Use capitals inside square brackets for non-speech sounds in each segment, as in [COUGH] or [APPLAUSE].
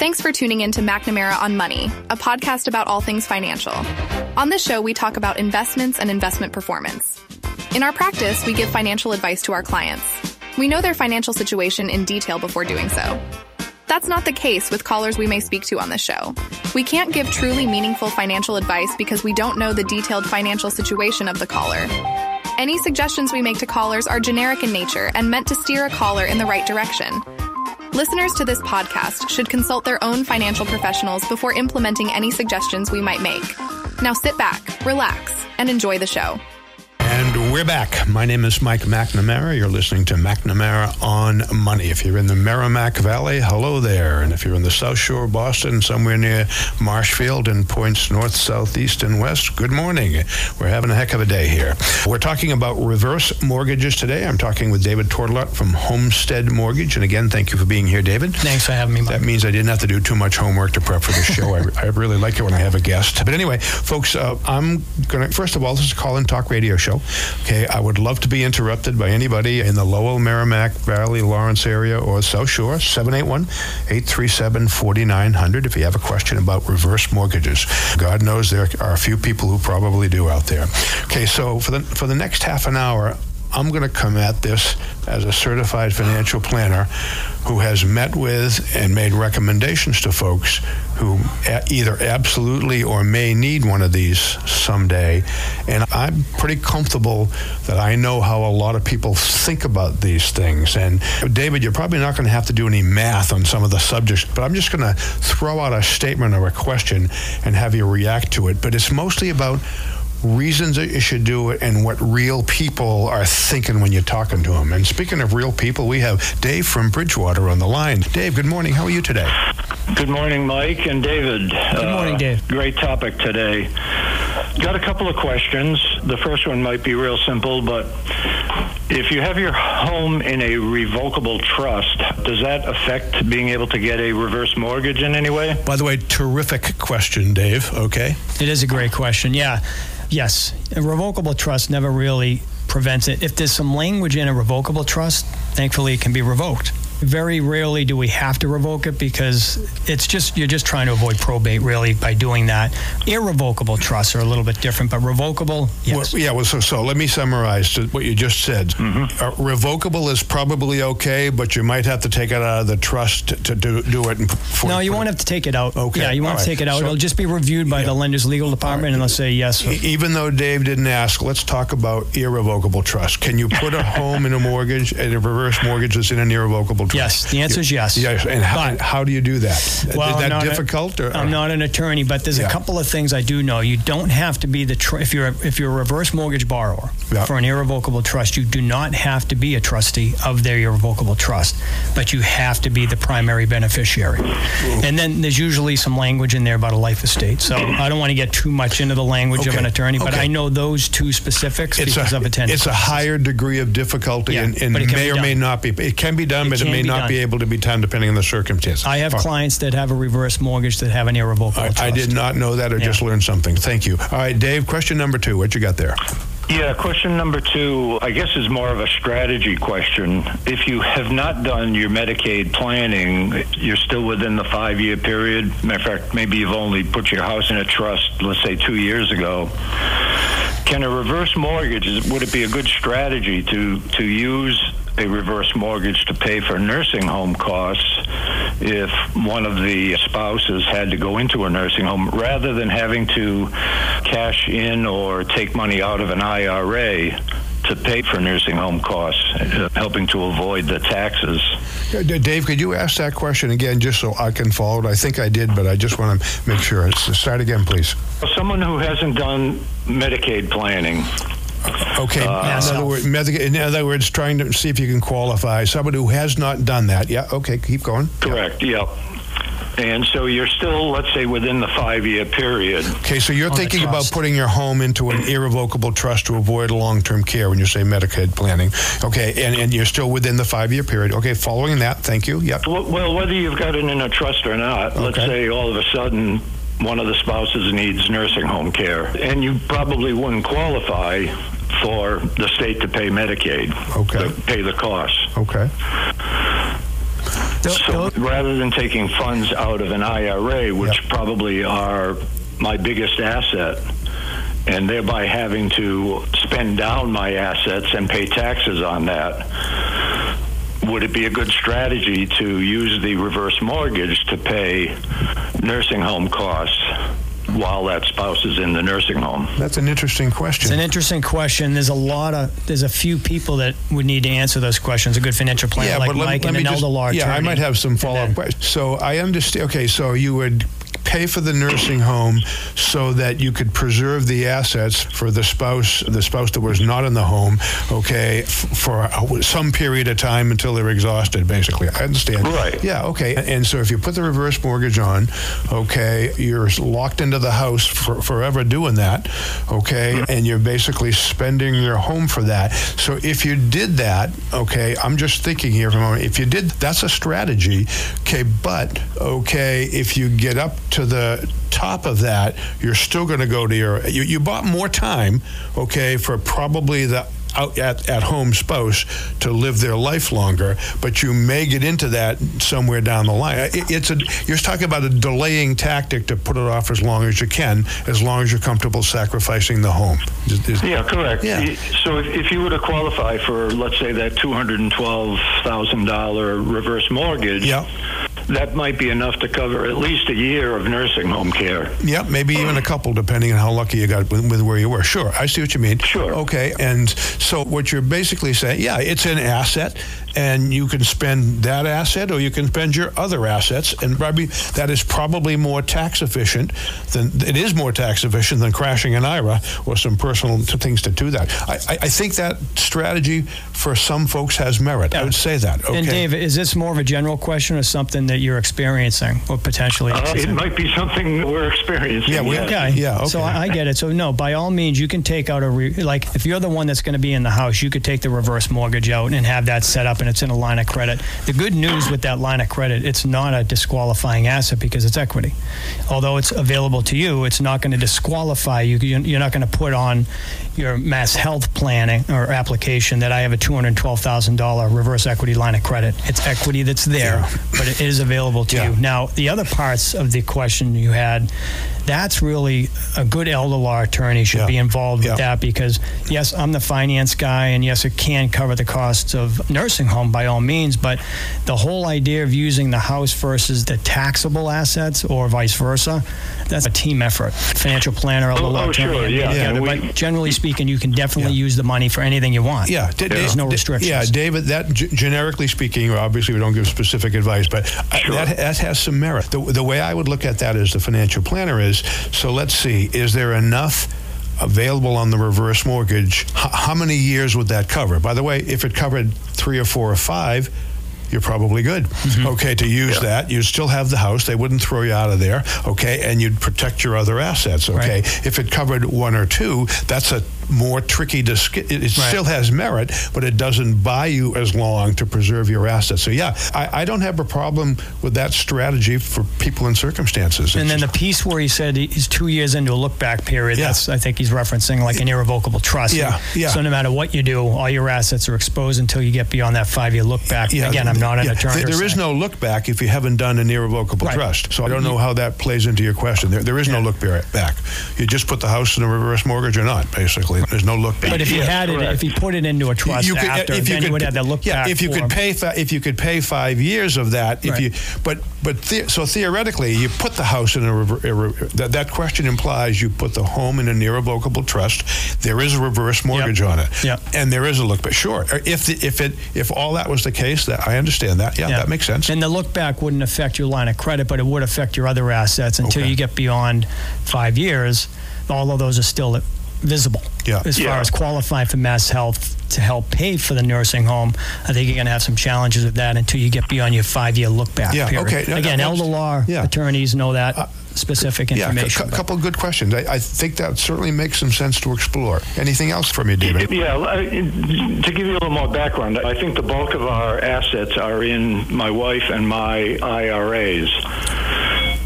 Thanks for tuning in to McNamara on Money, a podcast about all things financial. On this show, we talk about investments and investment performance. In our practice, we give financial advice to our clients. We know their financial situation in detail before doing so. That's not the case with callers we may speak to on this show. We can't give truly meaningful financial advice because we don't know the detailed financial situation of the caller. Any suggestions we make to callers are generic in nature and meant to steer a caller in the right direction. Listeners to this podcast should consult their own financial professionals before implementing any suggestions we might make. Now sit back, relax, and enjoy the show. And we're back. My name is Mike McNamara. You're listening to McNamara on Money. If you're in the Merrimack Valley, hello there. And if you're in the South Shore of Boston, somewhere near Marshfield and points north, south, east, and west, good morning. We're having a heck of a day here. We're talking about reverse mortgages today. I'm talking with David Tourtillott from Homestead Mortgage. And again, thank you for being here, David. Thanks for having me, Mike. That means I didn't have to do too much homework to prep for the show. I, I, really like it when I have a guest. But anyway, folks, uh, I'm going to, first of all, this is a call and talk radio show. Okay, I would love to be interrupted by anybody in the Lowell, Merrimack Valley, Lawrence area, or South Shore. 781 837 4900 if you have a question about reverse mortgages. God knows there are a few people who probably do out there. Okay, so for the, for the next half an hour, I'm going to come at this as a certified financial planner who has met with and made recommendations to folks who either absolutely or may need one of these someday. And I'm pretty comfortable that I know how a lot of people think about these things. And David, you're probably not going to have to do any math on some of the subjects, but I'm just going to throw out a statement or a question and have you react to it. But it's mostly about reasons that you should do it and what real people are thinking when you're talking to them. And speaking of real people, we have Dave from Bridgewater on the line. Dave, good morning. How are you today? Good morning, Mike and David. Good morning, uh, Dave. Great topic today. Got a couple of questions. The first one might be real simple, but if you have your home in a revocable trust, does that affect being able to get a reverse mortgage in any way? By the way, terrific question, Dave. Okay. It is a great question. Yeah. Yes. A revocable trust never really prevents it. If there's some language in a revocable trust, thankfully it can be revoked. Very rarely do we have to revoke it because it's just you're just trying to avoid probate really by doing that. Irrevocable trusts are a little bit different, but revocable, yes. Well, yeah. Well, so, so let me summarize what you just said. Mm-hmm. Uh, revocable is probably okay, but you might have to take it out of the trust to, to do, do it. For, no, you won't have to take it out. Okay. Yeah, you won't have to take it out. So, It'll just be reviewed by yeah. the lender's legal department, right. and they'll say yes. Even though Dave didn't ask, let's talk about irrevocable trust. Can you put a [LAUGHS] home in a mortgage and a reverse mortgage that's in an irrevocable trust? Yes, the answer is yes. Yes, and how, how do you do that? Well, is that difficult? A, or, I'm not an attorney, but there's yeah. a couple of things I do know. You don't have to be the tr- if you're a, if you're a reverse mortgage borrower yeah. for an irrevocable trust. You do not have to be a trustee of their irrevocable trust, but you have to be the primary beneficiary. Ooh. And then there's usually some language in there about a life estate. So I don't want to get too much into the language okay. of an attorney, but okay. I know those two specifics it's because a, attended. It's classes. a higher degree of difficulty, yeah, and, and may or may not be. It can be done, it but it may not done. be able to be done depending on the circumstances. I have clients that have a reverse mortgage that have an irrevocable I, trust. I did not know that or yeah. just learned something. Thank you. All right, Dave, question number two. What you got there? Yeah, question number two, I guess, is more of a strategy question. If you have not done your Medicaid planning, you're still within the five year period. Matter of fact, maybe you've only put your house in a trust, let's say two years ago. Can a reverse mortgage, would it be a good strategy to, to use a reverse mortgage to pay for nursing home costs if one of the spouses had to go into a nursing home rather than having to cash in or take money out of an IRA to pay for nursing home costs, uh, helping to avoid the taxes. Dave, could you ask that question again just so I can follow it? I think I did, but I just want to make sure. Start again, please. Someone who hasn't done Medicaid planning Okay. Uh, in, other words, in other words, trying to see if you can qualify somebody who has not done that. Yeah. Okay. Keep going. Correct. Yeah. And so you're still, let's say, within the five year period. Okay, so you're thinking about putting your home into an irrevocable trust to avoid long term care when you say Medicaid planning. Okay, and, and you're still within the five year period. Okay, following that, thank you. Yep. Well, whether you've got it in a trust or not, okay. let's say all of a sudden one of the spouses needs nursing home care, and you probably wouldn't qualify for the state to pay Medicaid. Okay. To pay the costs. Okay. So rather than taking funds out of an IRA, which yep. probably are my biggest asset, and thereby having to spend down my assets and pay taxes on that, would it be a good strategy to use the reverse mortgage to pay nursing home costs? while that spouse is in the nursing home? That's an interesting question. It's an interesting question. There's a lot of there's a few people that would need to answer those questions. A good financial planner yeah, like let, Mike let and an elder law Yeah, I might have some follow up questions. So I understand. Okay, so you would pay for the nursing home so that you could preserve the assets for the spouse, the spouse that was not in the home, okay, for some period of time until they're exhausted, basically. I understand. Right. Yeah, okay. And so if you put the reverse mortgage on, okay, you're locked into the house for, forever doing that, okay, mm-hmm. and you're basically spending your home for that. So if you did that, okay, I'm just thinking here for a moment, if you did, that's a strategy, okay, but, okay, if you get up to the top of that, you're still going to go to your. You, you bought more time, okay, for probably the out at, at home spouse to live their life longer, but you may get into that somewhere down the line. It, it's a you're talking about a delaying tactic to put it off as long as you can, as long as you're comfortable sacrificing the home. Is, is, yeah, correct. Yeah. So if, if you were to qualify for, let's say, that two hundred and twelve thousand dollar reverse mortgage, yeah that might be enough to cover at least a year of nursing home care. Yep, maybe even a couple, depending on how lucky you got with, with, where you were. Sure, I see what you mean. Sure. Okay, and so what you're basically saying, yeah, it's an asset, and you can spend that asset or you can spend your other assets, and probably that is probably more tax efficient than it is more tax efficient than crashing an IRA or some personal things to do that. I, I think that strategy for some folks has merit. Yeah. I would say that. Okay. And Dave, is this more of a general question or something that you're experiencing or potentially? Uh, it might be something we're experiencing. Yeah, we, yeah. yeah okay. So I, I, get it. So no, by all means, you can take out a re- like if you're the one that's going to be in the house, you could take the reverse mortgage out and have that set up, and it's in a line of credit. The good news with that line of credit, it's not a disqualifying asset because it's equity. Although it's available to you, it's not going to disqualify you. You're not going to put on your MassHealth planning or application that I have a $212,000 reverse equity line of credit. It's equity that's there, yeah. but it is available to yeah. you. Now, the other parts of the question you had, that's really a good elder law attorney should yeah. be involved with that because, yes, I'm the finance guy, and yes, it can cover the costs of nursing home by all means, but the whole idea of using the house versus the taxable assets or vice versa, that's a team effort. Financial planner, elder oh, law oh, sure, yeah. Together, we, but generally speaking, you can definitely use the money for anything you want. Yeah, there's no restrictions. Yeah, David. That g- generically speaking, obviously we don't give specific advice, but sure. that, that has some merit. The, the way I would look at that as the financial planner is so let's see, is there enough? Available on the reverse mortgage, H- how many years would that cover? By the way, if it covered three or four or five, you're probably good. Mm-hmm. Okay, to use yeah. that, you'd still have the house. They wouldn't throw you out of there. Okay, and you'd protect your other assets. Okay, right. if it covered one or two, that's a more tricky to it, it right. still has merit but it doesn't buy you as long to preserve your assets. So yeah I, I don't have a problem with that strategy for people in circumstances. And it's then the piece where he said he's two years into a look back period yeah. that's I think he's referencing like an irrevocable trust. Yeah, yeah. so no matter what you do all your assets are exposed until you get beyond that five year look back. Yeah, again I'm not an yeah. attorney there is no look back if you haven't done an irrevocable right. trust. So I don't know how that plays into your question. There, there is no look back. You just put the house in a reverse mortgage or not basically there's no look back. But if you had correct. it, if you put it into a trust you could, after, if you then could, you would have that look yeah, back. If you could pay, if you could pay five years of that, if right. you, but but the, so theoretically, you put the house in a, a, a that, that question implies you put the home in an irrevocable trust. There is a reverse mortgage yep. on it, yep. and there is a look back. Sure, uh, if the, if it if all that was the case, that I understand that. Yeah, yep. that makes sense. And the look back wouldn't affect your line of credit, but it would affect your other assets until okay. you get beyond five years. All of those are still visible yeah. as yeah. far as qualifying for MassHealth to help pay for the nursing home. I think you're going to have some challenges with that until you get beyond your five year look back yeah, period. Okay. Again, no, elder law yeah. attorneys know that. Uh, specific information. Yeah, a couple of good questions. I, I, think that certainly makes some sense to explore. Anything else from you, David? Yeah, to give you a little more background, I think the bulk of our assets are in my wife and my IRAs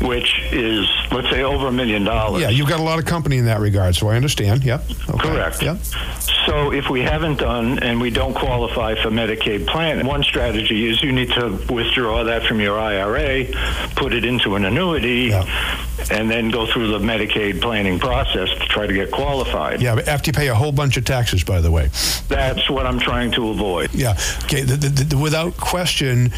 which is, let's say, over a million dollars. Yeah, you've got a lot of company in that regard, so I understand. Yep. Okay. Correct. Yep. So if we haven't done and we don't qualify for Medicaid plan, one strategy is you need to withdraw that from your IRA, put it into an annuity, yep. And then go through the Medicaid planning process to try to get qualified. Yeah, but after you pay a whole bunch of taxes, by the way. That's what I'm trying to avoid. Yeah. Okay. The, the, the, without question,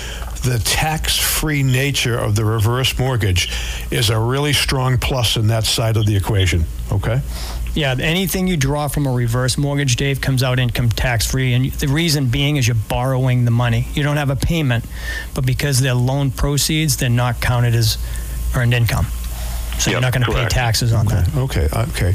the tax-free nature of the reverse mortgage is a really strong plus in that side of the equation. Okay. Yeah, anything you draw from a reverse mortgage, Dave, comes out income tax free. And the reason being is you're borrowing the money. You don't have a payment, but because they're loan proceeds, they're not counted as earned income. So yep, you're not going to pay taxes on okay. that. Okay, okay.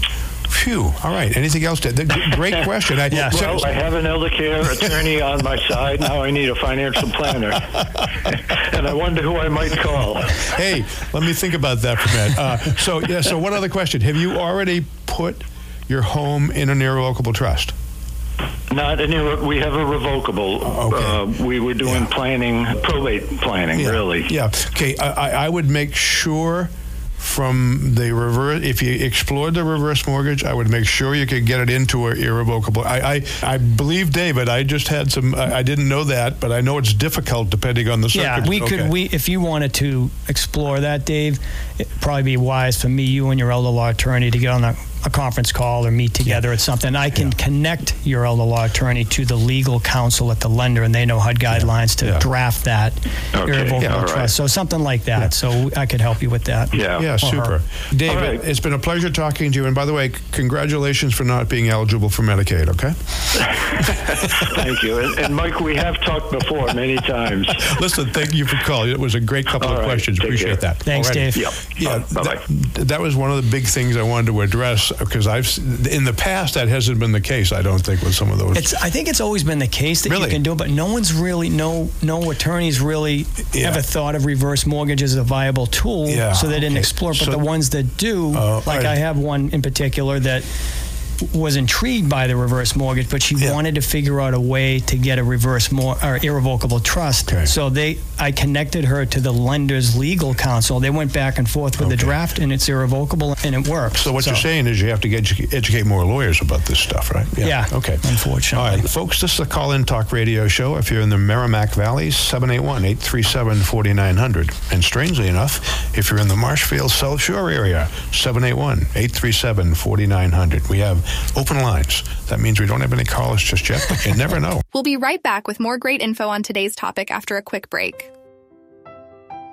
Phew. All right. Anything else? Great [LAUGHS] question. I, yeah. Well, I have an elder care [LAUGHS] attorney on my side. Now I need a financial planner. [LAUGHS] and I wonder who I might call. Hey, let me think about that for a minute. Uh, so, yeah, so one other question. Have you already put your home in an irrevocable trust? Not an irre- we have a revocable. Okay. Uh, we were doing yeah. planning, probate planning, yeah. really. Yeah. Okay. I, I would make sure from the reverse. If you explored the reverse mortgage, I would make sure you could get it into an irrevocable. I, I, I believe David. I just had some. I, I, didn't know that, but I know it's difficult depending on the circumstances. Yeah, we okay. could. We if you wanted to explore that, Dave, it'd probably be wise for me, you, and your elder law attorney to get on a a conference call or meet together yeah. at something. I can yeah. connect your elder law attorney to the legal counsel at the lender, and they know HUD guidelines to yeah. draft that okay. irrevocable trust. Right. So something like that. So I could help you with that. Yeah, yeah, uh-huh. super. Her. David, right. it's been a pleasure talking to you. And by the way, congratulations for not being eligible for Medicaid. Okay. [LAUGHS] thank you. And, and, Mike, we have talked before many times. [LAUGHS] Listen, thank you for calling. It was a great couple All of right. questions. Take Appreciate care. that. Thanks, Dave. Yep. Yeah. Bye bye. That, that was one of the big things I wanted to address because I've in the past that hasn't been the case. I don't think with some of those. It's, I think it's always been the case that really? you can do it, but no one's really no no attorneys really yeah. ever thought of reverse mortgage as a viable tool, yeah. so they didn't okay. explore. But so, the ones that do, uh, like I, I have one in particular that was intrigued by the reverse mortgage, but she yeah. wanted to figure out a way to get a reverse mor- or irrevocable trust. Okay. So they, I connected her to the lender's legal counsel. They went back and forth with okay. the draft, and it's irrevocable, and it works. So what so. you're saying is you have to get, educate more lawyers about this stuff, right? Yeah. yeah. Okay. Unfortunately. All right, folks. This is a call-in talk radio show. If you're in the Merrimack Valley, 781-837-4900, and strangely enough, if you're in the Marshfield South Shore area, 781-837-4900. We have open lines. That means we don't have any callers just yet, but you never [LAUGHS] know. we'll be right back with more great info on today's topic after a quick break.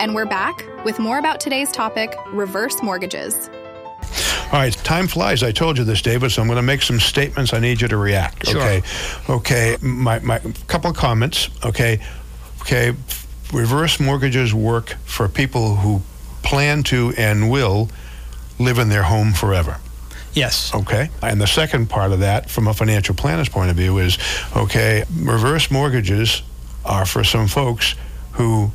And we're back with more about today's topic reverse mortgages. All right, time flies. I told you this, David, so I'm going to make some statements. I need you to react. Sure. Okay. Okay. My, my couple of comments. Okay. Okay. Reverse mortgages work for people who plan to and will live in their home forever. Yes. Okay. And the second part of that, from a financial planner's point of view, is okay, reverse mortgages are for some folks who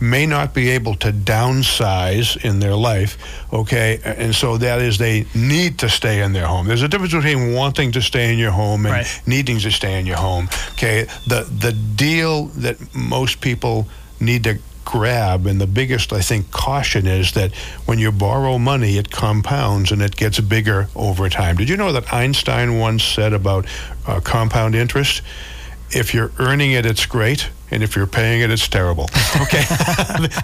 may not be able to downsize in their life, okay? And so that is they need to stay in their home. There's a difference between wanting to stay in your home and right. needing to stay in your home, okay? The the deal that most people need to grab and the biggest I think caution is that when you borrow money it compounds and it gets bigger over time. Did you know that Einstein once said about uh, compound interest? If you're earning it, it's great and if you're paying it, it's terrible. [LAUGHS] Okay, [LAUGHS]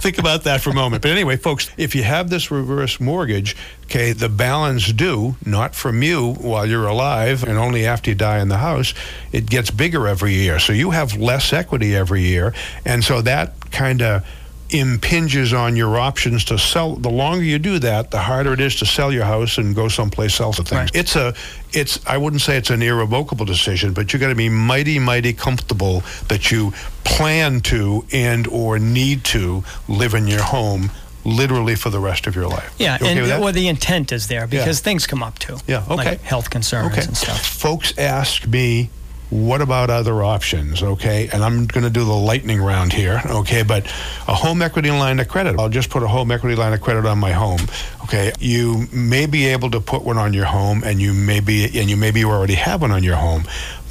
think about that for a moment. But anyway, folks, if you have this reverse mortgage, okay, the balance due not from you while you're alive and only after you die in the house, it gets bigger every year. So you have less equity every year, and so that kind of impinges on your options to sell. The longer you do that, the harder it is to sell your house and go someplace else with things. Right. It's a, it's. I wouldn't say it's an irrevocable decision, but you got to be mighty, mighty comfortable that you plan to and or need to live in your home literally for the rest of your life. Yeah, okay and or the intent is there because yeah. things come up too. Yeah, okay. Like health concerns okay. and stuff. Folks ask me what about other options? Okay, and I'm going to do the lightning round here. Okay, but a home equity line of credit. I'll just put a home equity line of credit on my home. Okay, you may be able to put one on your home, and you may be, and you maybe you already have one on your home,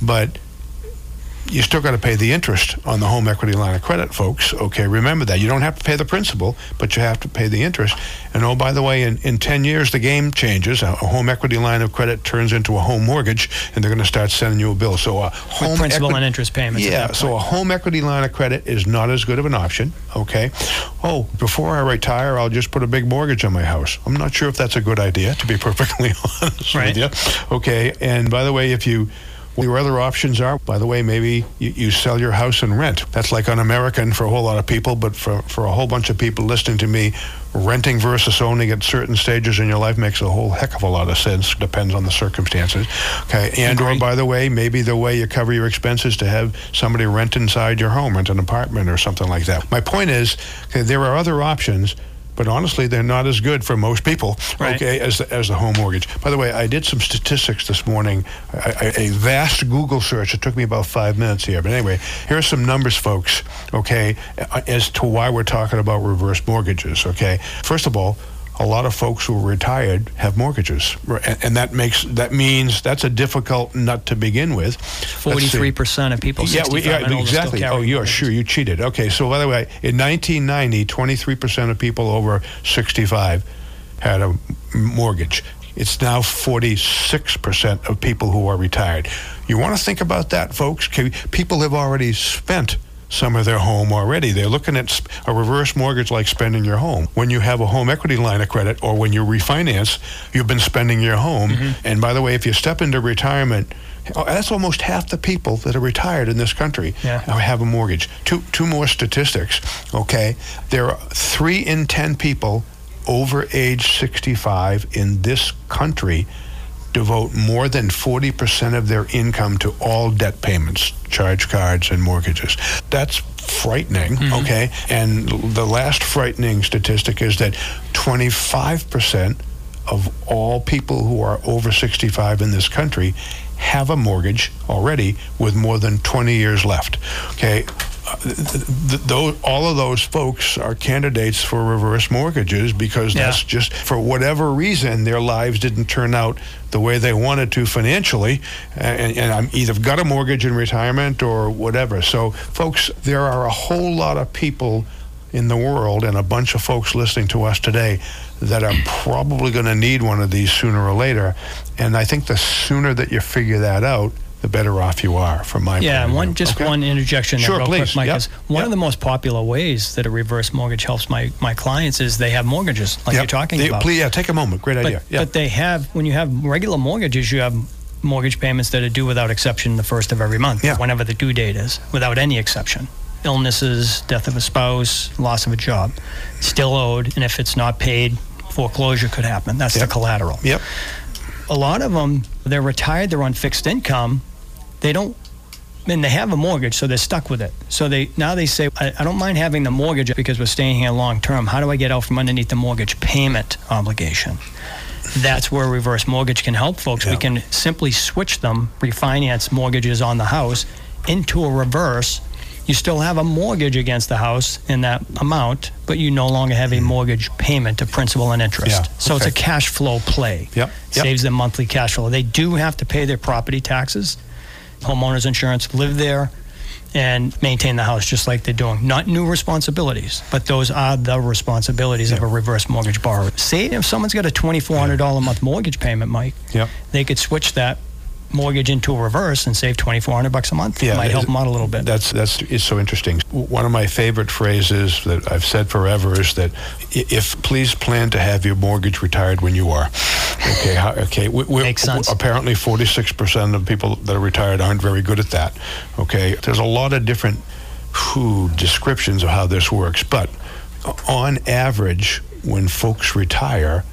but you still got to pay the interest on the home equity line of credit, folks. Okay, remember that. You don't have to pay the principal, but you have to pay the interest. And oh, by the way, in, in 10 years, the game changes. A, home equity line of credit turns into a home mortgage, and they're going to start sending you a bill. So a home With principal equi- and interest payments. Yeah, so a home equity line of credit is not as good of an option. Okay. Oh, before I retire, I'll just put a big mortgage on my house. I'm not sure if that's a good idea, to be perfectly [LAUGHS] honest right. with you. Okay. And by the way, if you well, your other options are, by the way, maybe you, you, sell your house and rent. That's like un-American for a whole lot of people, but for, for a whole bunch of people listening to me, renting versus owning at certain stages in your life makes a whole heck of a lot of sense. Depends on the circumstances. Okay, and or by the way, maybe the way you cover your expenses to have somebody rent inside your home, rent an apartment or something like that. My point is, okay, there are other options but honestly, they're not as good for most people, right. okay, as the, as the home mortgage. By the way, I did some statistics this morning, a, a, vast Google search. It took me about five minutes here, but anyway, here are some numbers, folks, okay, as to why we're talking about reverse mortgages, okay. First of all, a lot of folks who are retired have mortgages, and that makes that means that's a difficult nut to begin with. Forty-three percent of people. Yeah, we, yeah exactly. Oh, you're sure you cheated. Okay, so by the way, in 1990, 23 percent of people over 65 had a mortgage. It's now 46 percent of people who are retired. You want to think about that, folks? People have already spent some of their home already. They're looking at a reverse mortgage like spending your home. When you have a home equity line of credit or when you refinance, you've been spending your home. Mm-hmm. And by the way, if you step into retirement, oh, that's almost half the people that are retired in this country yeah. have a mortgage. Two, two more statistics, okay? There are three in 10 people over age 65 in this country devote more than 40% of their income to all debt payments, charge cards, and mortgages. That's frightening, mm-hmm. okay? And the last frightening statistic is that 25% of all people who are over 65 in this country have a mortgage already with more than 20 years left. Okay, those, all of those folks are candidates for reverse mortgages because yeah. that's just for whatever reason their lives didn't turn out the way they wanted to financially, and, and I'm either got a mortgage in retirement or whatever. So, folks, there are a whole lot of people in the world and a bunch of folks listening to us today that are probably going to need one of these sooner or later. And I think the sooner that you figure that out, the better off you are from my point yeah one just okay. one interjection sure, real please. quick mike yep. is one yep. of the most popular ways that a reverse mortgage helps my, my clients is they have mortgages like yep. you're talking they, about please yeah take a moment great but, idea but they have when you have regular mortgages you have mortgage payments that are due without exception the first of every month yeah. whenever the due date is without any exception illnesses death of a spouse loss of a job still owed and if it's not paid foreclosure could happen that's the collateral yep a lot of them they're retired they're on fixed income they don't and they have a mortgage, so they're stuck with it. So they now they say, I, I, don't mind having the mortgage because we're staying here long term. How do I get out from underneath the mortgage payment obligation? That's where reverse mortgage can help folks. Yeah. We can simply switch them, refinance mortgages on the house into a reverse. You still have a mortgage against the house in that amount, but you no longer have a mm-hmm. mortgage payment of principal and interest. Yeah. So okay. it's a cash flow play. Yep. yep. Saves them monthly cash flow. They do have to pay their property taxes homeowners insurance, live there, and maintain the house just like they're doing. Not new responsibilities, but those are the responsibilities yeah. of a reverse mortgage borrower. Say if someone's got a $2,400 a month mortgage payment, Mike, yep. they could switch that mortgage into a reverse and save 2400 bucks a month. Yeah, it might help them out a little bit. That's that's it's so interesting. One of my favorite phrases that i've said forever is that if please plan to have your mortgage retired when you are. Okay how, okay we, Makes sense. apparently 46% of people that are retired aren't very good at that. Okay there's a lot of different who descriptions of how this works but on average when folks retire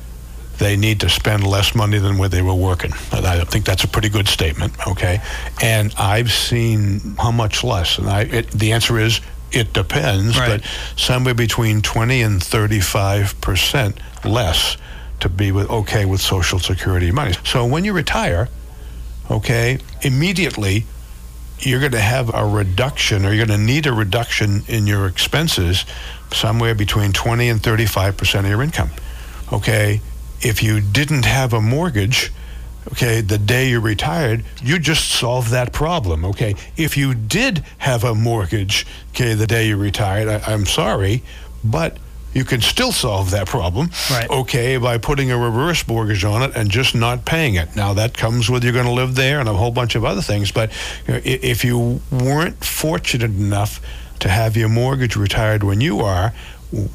they need to spend less money than where they were working. And I think that's a pretty good statement, okay? And I've seen how much less. And I, it, the answer is it depends, Right. but somewhere between 20 and 35 percent less to be with okay with Social Security money. So when you retire, okay, immediately you're going to have a reduction or you're going to need a reduction in your expenses somewhere between 20 and 35 percent of your income. Okay, if you didn't have a mortgage, okay, the day you retired, you just solved that problem. Okay, if you did have a mortgage, okay, the day you retired, I, I'm sorry, but you can still solve that problem, Right. okay, by putting a reverse mortgage on it and just not paying it. Now that comes with you're going to live there and a whole bunch of other things. But you know, if you weren't fortunate enough to have your mortgage retired when you are,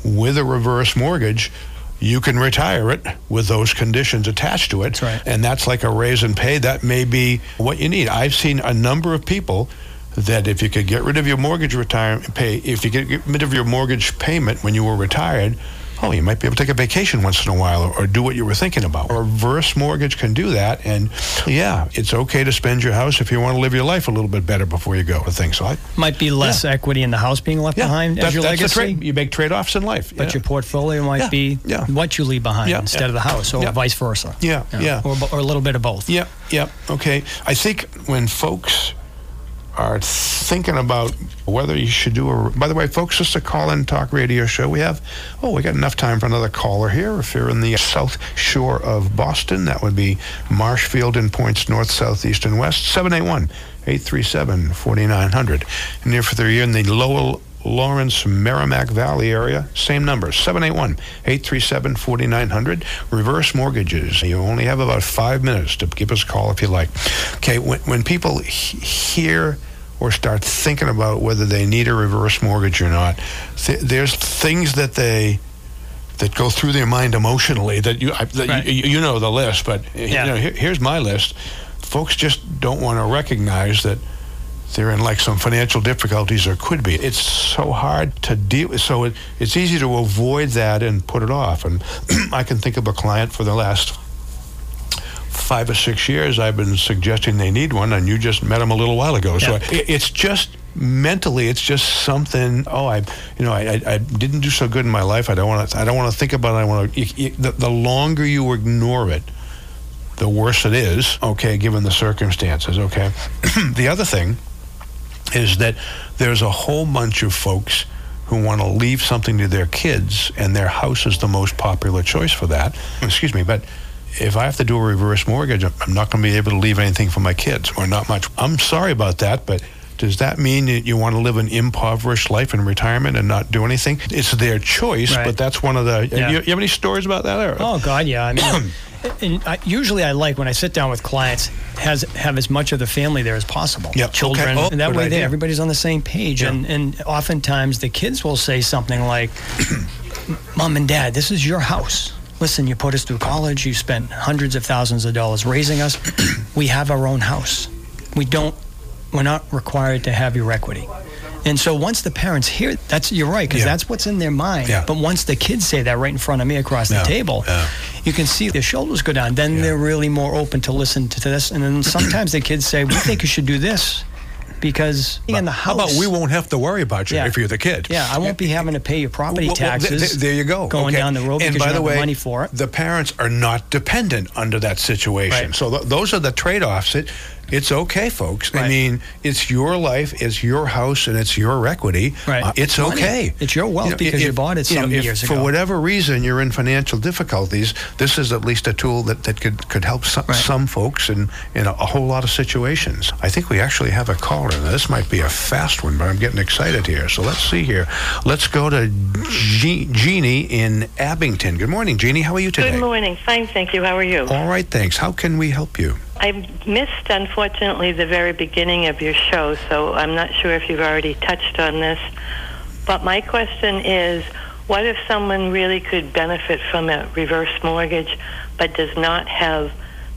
with a reverse mortgage, you can retire it with those conditions attached to it. That's right. And that's like a raise and pay. That may be what you need. I've seen a number of people that if you could get rid of your mortgage retirement pay, if you could get rid of your mortgage payment when you were retired, oh, you might be able to take a vacation once in a while or, or do what you were thinking about. A reverse mortgage can do that. And yeah, it's okay to spend your house if you want to live your life a little bit better before you go with things. So Might be less equity in the house being left yeah, behind that- as your that's the legacy. trade. You make trade offs in life. But yeah. your portfolio might Yeah, be yeah. what you leave behind Yeah, instead yeah. of the house, or Yeah. vice versa. Yeah, yeah. Or, or a little bit of both. Yeah. Yeah. Okay. I think when folks are thinking about whether you should do a. By the way, folks, just a call in talk radio show. We have, oh, we got enough time for another caller here. If you're in the south shore of Boston, that would be Marshfield and points north, south, east, and west. 781 837 4900. And if you're in the Lowell Lawrence Merrimack Valley area, same number, 781 837 4900. Reverse mortgages. You only have about five minutes to give us a call if you like. Okay, when, when people he- hear or start thinking about whether they need a reverse mortgage or not, th- there's things that they that go through their mind emotionally that you I, that Right. you, you know the list, but Yeah. you know here, here's my list. Folks just don't want to recognize that they're in like some financial difficulties or could be. It's so hard to deal with. So it, it's easy to avoid that and put it off. And [CLEARS THROAT] I can think of a client for the last five or six years I've been suggesting they need one, and you just met them a little while ago. So it, it's just mentally, it's just something. Oh, I, you know, I, I, I didn't do so good in my life. I don't want to. I don't want to think about it. I want to. The, the longer you ignore it, the worse it is. Okay, given the circumstances. Okay. [CLEARS THROAT] the other thing is that there's a whole bunch of folks who want to leave something to their kids, and their house is the most popular choice for that. Excuse me, but if I have to do a reverse mortgage, I'm not going to be able to leave anything for my kids, or not much. I'm sorry about that, but does that mean that you want to live an impoverished life in retirement and not do anything? It's their choice, Right. but that's one of the. Yeah. You, you have any stories about that? Or? Oh God, yeah. I mean, [CLEARS THROAT] and I, usually I like when I sit down with clients has have as much of the family there as possible. Yep, okay. Children, Oh, and that way they, everybody's on the same page. Yeah. And and oftentimes the kids will say something like, "Mom and Dad, this is your house." Listen, you put us through college. You spent hundreds of thousands of dollars raising us. [CLEARS THROAT] we have our own house. We don't. We're not required to have your equity. And so once the parents hear that's you're right because Yeah. that's what's in their mind. Yeah. But once the kids say that right in front of me across the Yeah, table, you can see their shoulders go down. Then they're really more open to listen to this. And then sometimes the kids say, "We think you should do this because [CLEARS THROAT] in the house. How about we won't have to worry about you Yeah. if you're the kid? Yeah, I won't be having to pay your property Well, well, th- taxes. th- there you go. Going Okay. down the road and because by you the have way, the money for it. The parents are not dependent under that situation. Right. So th- those are the trade-offs. It, it's okay, folks. I mean, it's your life, it's your house, and it's your equity. Right. Uh, it's Money. okay. It's your wealth because you bought it you know, some if years For whatever reason you're in financial difficulties, this is at least a tool that, that could, could help some, Right. some folks in, in a, a whole lot of situations. I think we actually have a caller. Now, this might be a fast one, but I'm getting excited here. So let's see here. Let's go to Je- Jeannie in Abington. Good morning, Jeannie. How are you today? Good morning. Fine, thank you. How are you? All right, thanks. How can we help you? I missed, unfortunately, the very beginning of your show, so I'm not sure if you've already touched on this. But my question is what if someone really could benefit from a reverse mortgage but does not have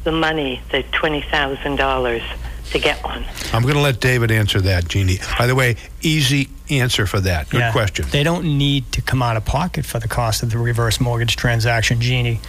the money, the $20,000, to get one? I'm going to let David answer that, Jeannie. By the way, easy answer for that. Good Yeah. question. They don't need to come out of pocket for the cost of the reverse mortgage transaction, Jeannie.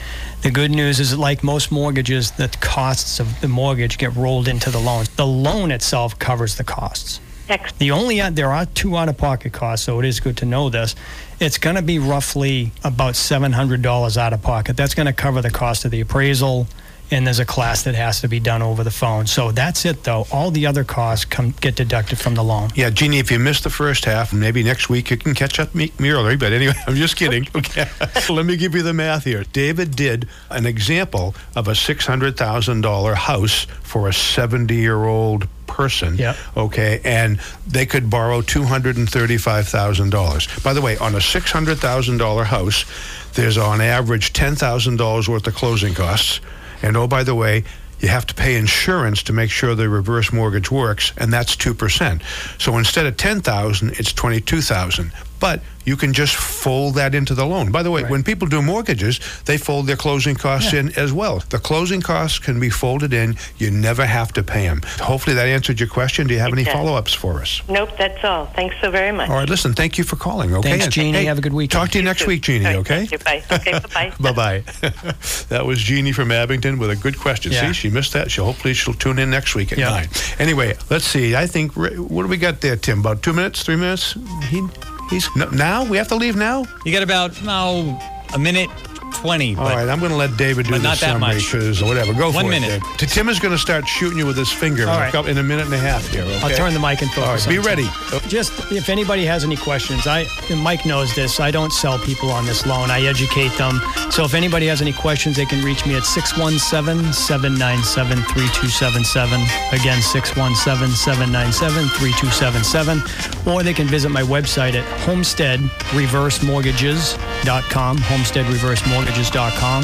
The good news is that, like most mortgages, the costs of the mortgage get rolled into the loan. The loan itself covers the costs. Excellent. The only uh, there are two out of pocket costs, so it is good to know this. It's going to be roughly about seven hundred dollars out of pocket. That's going to cover the cost of the appraisal, and there's a class that has to be done over the phone. So that's it, though. All the other costs come get deducted from the loan. Yeah, Jeannie, if you missed the first half, maybe next week you can catch up me, me early. But anyway, [LAUGHS] I'm just kidding. [LAUGHS] Okay, [LAUGHS] let me give you the math here. David did an example of a six hundred thousand dollar house for a seventy year old person. Yep. Okay, and they could borrow two hundred and thirty-five thousand dollars. By the way, on a six hundred thousand dollar house, there's on average ten thousand dollars worth of closing costs. And oh, by the way, you have to pay insurance to make sure the reverse mortgage works, and that's two percent. So instead of ten thousand, it's twenty-two thousand. But you can just fold that into the loan. By the way, right. when people do mortgages, they fold their closing costs yeah. in as well. The closing costs can be folded in. You never have to pay them. Hopefully that answered your question. Do you have any follow ups for us? Nope, that's all. Thanks so very much. All right, listen, thank you for calling. Okay. Thanks, Jeannie. Hey, have a good week. Talk to you, you next too. week, Jeannie, right, okay? Bye. Okay, bye bye. bye that was Jeannie from Abington with a good question. Yeah. See, she missed that. She'll hopefully she'll tune in next week at yeah. 9. Anyway, let's see. I think, what do we got there, Tim? About two minutes, three minutes? He, He's no, now. We have to leave now. You got about no a minute 20. All right, I'm going to let David do the summary because whatever. Go One for minute. it. Tim is going to start shooting you with his finger in, a in, a minute and a half here. Okay? I'll turn the mic and focus. All right, be ready. Just if anybody has any questions, I Mike knows this. I don't sell people on this loan. I educate them. So if anybody has any questions, they can reach me at 617-797-3277. Again, 617-797-3277. Or they can visit my website at homesteadreversemortgages.com. Homestead Reverse Mortgages mortgages.com.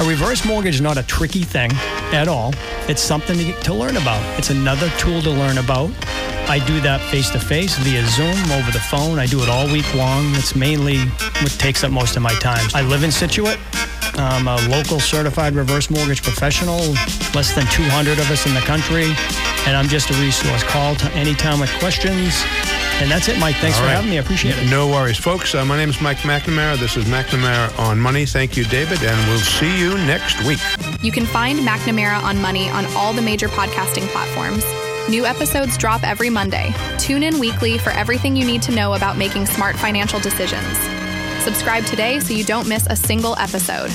A reverse mortgage is not a tricky thing at all. It's something to, to learn about. It's another tool to learn about. I do that face to face via Zoom, over the phone. I do it all week long. It's mainly what takes up most of my time. I live in Scituate. I'm a local certified reverse mortgage professional, less than 200 of us in the country, and I'm just a resource. Call to anytime with questions. And that's it, Mike. Thanks All for right. having me. I appreciate it. No worries. Folks, uh, my name is Mike McNamara. This is McNamara on Money. Thank you, David, and we'll see you next week. You can find McNamara on Money on all the major podcasting platforms. New episodes drop every Monday. Tune in weekly for everything you need to know about making smart financial decisions. Subscribe today so you don't miss a single episode.